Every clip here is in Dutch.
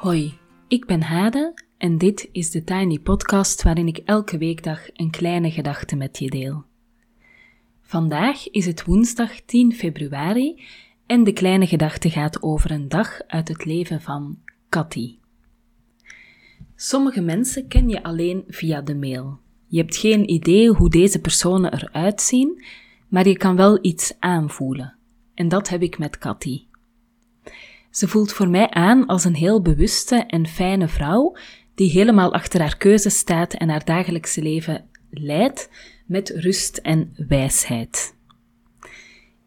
Hoi, ik ben Hade en dit is de Tiny Podcast waarin ik elke weekdag een kleine gedachte met je deel. Vandaag is het woensdag 10 februari en de kleine gedachte gaat over een dag uit het leven van Cathy. Sommige mensen ken je alleen via de mail. Je hebt geen idee hoe deze personen eruit zien, maar je kan wel iets aanvoelen. En dat heb ik met Cathy. Ze voelt voor mij aan als een heel bewuste en fijne vrouw die helemaal achter haar keuze staat en haar dagelijkse leven leidt met rust en wijsheid.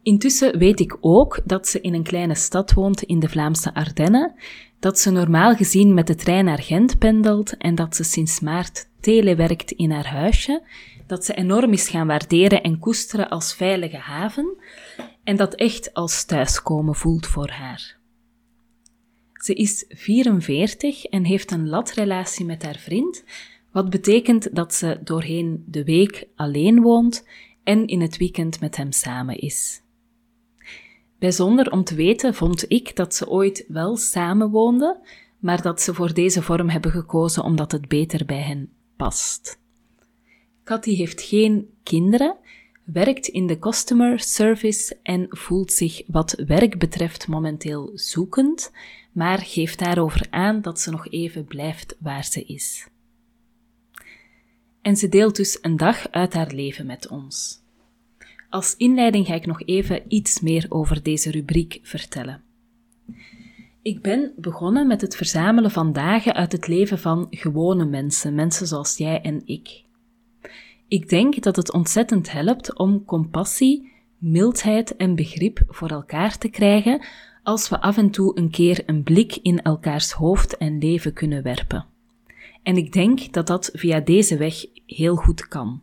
Intussen weet ik ook dat ze in een kleine stad woont in de Vlaamse Ardennen, dat ze normaal gezien met de trein naar Gent pendelt en dat ze sinds maart telewerkt in haar huisje, dat ze enorm is gaan waarderen en koesteren als veilige haven en dat echt als thuiskomen voelt voor haar. Ze is 44 en heeft een latrelatie met haar vriend, wat betekent dat ze doorheen de week alleen woont en in het weekend met hem samen is. Bijzonder om te weten vond ik dat ze ooit wel samen woonden, maar dat ze voor deze vorm hebben gekozen omdat het beter bij hen past. Cathy heeft geen kinderen, werkt in de customer service en voelt zich wat werk betreft momenteel zoekend, maar geeft daarover aan dat ze nog even blijft waar ze is. En ze deelt dus een dag uit haar leven met ons. Als inleiding ga ik nog even iets meer over deze rubriek vertellen. Ik ben begonnen met het verzamelen van dagen uit het leven van gewone mensen, mensen zoals jij en ik. Ik denk dat het ontzettend helpt om compassie, mildheid en begrip voor elkaar te krijgen als we af en toe een keer een blik in elkaars hoofd en leven kunnen werpen. En ik denk dat dat via deze weg heel goed kan.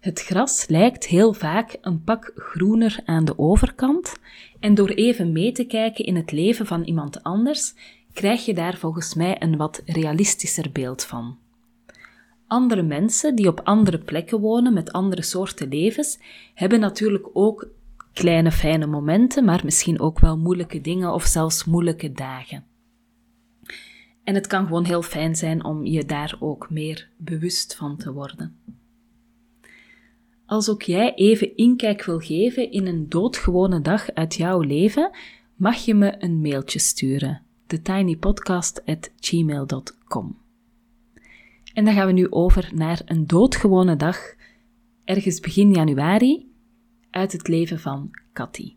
Het gras lijkt heel vaak een pak groener aan de overkant, en door even mee te kijken in het leven van iemand anders, krijg je daar volgens mij een wat realistischer beeld van. Andere mensen die op andere plekken wonen met andere soorten levens, hebben natuurlijk ook kleine fijne momenten, maar misschien ook wel moeilijke dingen of zelfs moeilijke dagen. En het kan gewoon heel fijn zijn om je daar ook meer bewust van te worden. Als ook jij even inkijk wil geven in een doodgewone dag uit jouw leven, mag je me een mailtje sturen. thetinypodcast.gmail.com En dan gaan we nu over naar een doodgewone dag, ergens begin januari, uit het leven van Cathy.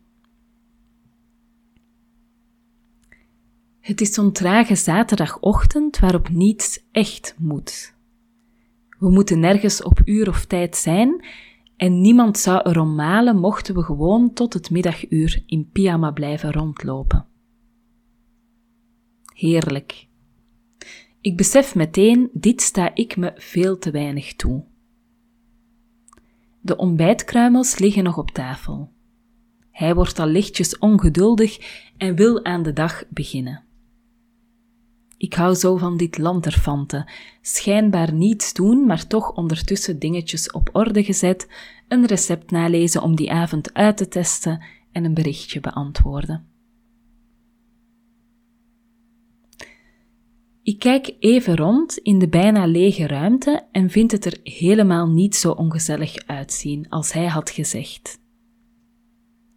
Het is zo'n trage zaterdagochtend waarop niets echt moet. We moeten nergens op uur of tijd zijn en niemand zou erom malen mochten we gewoon tot het middaguur in pyjama blijven rondlopen. Heerlijk. Ik besef meteen, dit sta ik me veel te weinig toe. De ontbijtkruimels liggen nog op tafel. Hij wordt al lichtjes ongeduldig en wil aan de dag beginnen. Ik hou zo van dit lanterfanten. Schijnbaar niets doen, maar toch ondertussen dingetjes op orde gezet, een recept nalezen om die avond uit te testen en een berichtje beantwoorden. Ik kijk even rond in de bijna lege ruimte en vind het er helemaal niet zo ongezellig uitzien als hij had gezegd.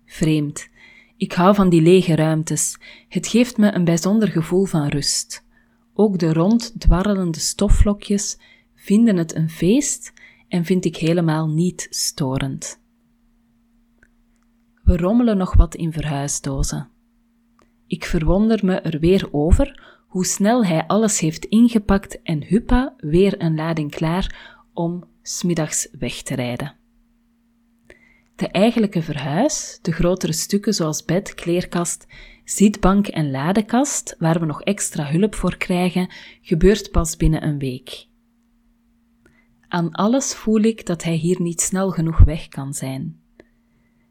Vreemd. Ik hou van die lege ruimtes. Het geeft me een bijzonder gevoel van rust. Ook de rond dwarrelende stofvlokjes vinden het een feest en vind ik helemaal niet storend. We rommelen nog wat in verhuisdozen. Ik verwonder me er weer over hoe snel hij alles heeft ingepakt en huppa weer een lading klaar om smiddags weg te rijden. De eigenlijke verhuis, de grotere stukken zoals bed, kleerkast, zitbank en ladekast, waar we nog extra hulp voor krijgen, gebeurt pas binnen een week. Aan alles voel ik dat hij hier niet snel genoeg weg kan zijn.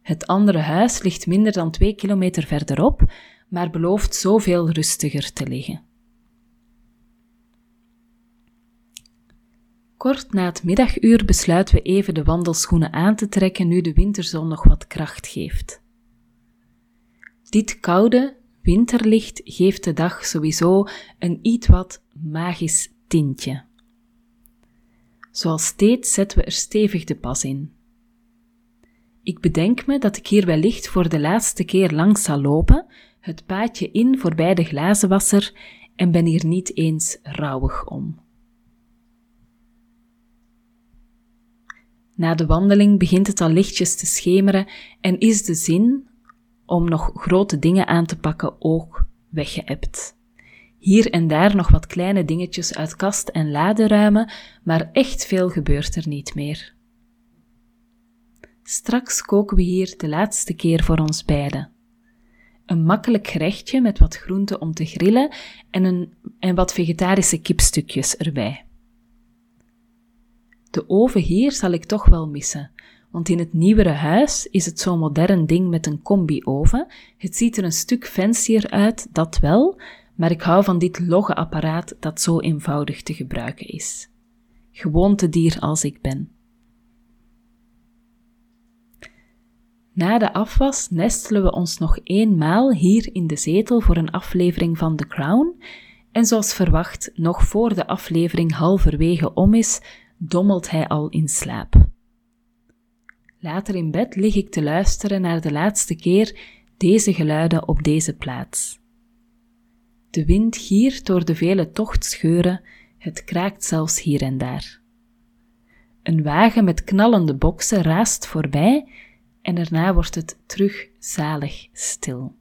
Het andere huis ligt minder dan twee kilometer verderop, maar belooft zoveel rustiger te liggen. Kort na het middaguur besluiten we even de wandelschoenen aan te trekken nu de winterzon nog wat kracht geeft. Dit koude, winterlicht geeft de dag sowieso een iets wat magisch tintje. Zoals steeds zetten we er stevig de pas in. Ik bedenk me dat ik hier wellicht voor de laatste keer langs zal lopen, het paadje in voorbij de glazenwasser en ben hier niet eens rouwig om. Na de wandeling begint het al lichtjes te schemeren en is de zin om nog grote dingen aan te pakken ook weggeëpt. Hier en daar nog wat kleine dingetjes uit kast en laden ruimen, maar echt veel gebeurt er niet meer. Straks koken we hier de laatste keer voor ons beiden. Een makkelijk gerechtje met wat groenten om te grillen en, een, en wat vegetarische kipstukjes erbij. De oven hier zal ik toch wel missen, want in het nieuwere huis is het zo'n modern ding met een combi-oven. Het ziet er een stuk fancier uit, dat wel, maar ik hou van dit logge apparaat dat zo eenvoudig te gebruiken is. Gewoontedier als ik ben. Na de afwas nestelen we ons nog eenmaal hier in de zetel voor een aflevering van The Crown. En zoals verwacht, nog voor de aflevering halverwege om is, dommelt hij al in slaap. Later in bed lig ik te luisteren naar de laatste keer deze geluiden op deze plaats. De wind giert door de vele tochtscheuren, het kraakt zelfs hier en daar. Een wagen met knallende boksen raast voorbij en daarna wordt het terug zalig stil.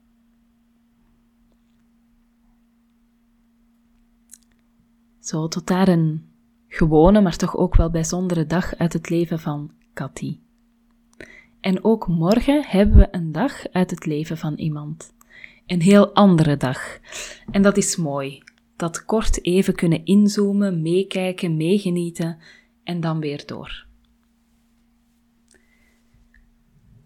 Zo tot daar een gewone, maar toch ook wel bijzondere dag uit het leven van Cathy. En ook morgen hebben we een dag uit het leven van iemand. Een heel andere dag. En dat is mooi. Dat kort even kunnen inzoomen, meekijken, meegenieten en dan weer door.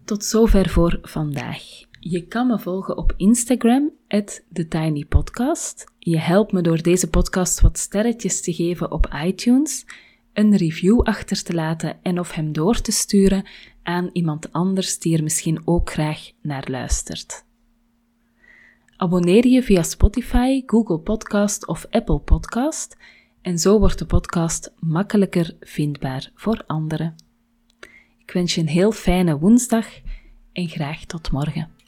Tot zover voor vandaag. Je kan me volgen op Instagram, TheTinyPodcast. Je helpt me door deze podcast wat sterretjes te geven op iTunes, een review achter te laten en of hem door te sturen aan iemand anders die er misschien ook graag naar luistert. Abonneer je via Spotify, Google Podcast of Apple Podcast en zo wordt de podcast makkelijker vindbaar voor anderen. Ik wens je een heel fijne woensdag en graag tot morgen.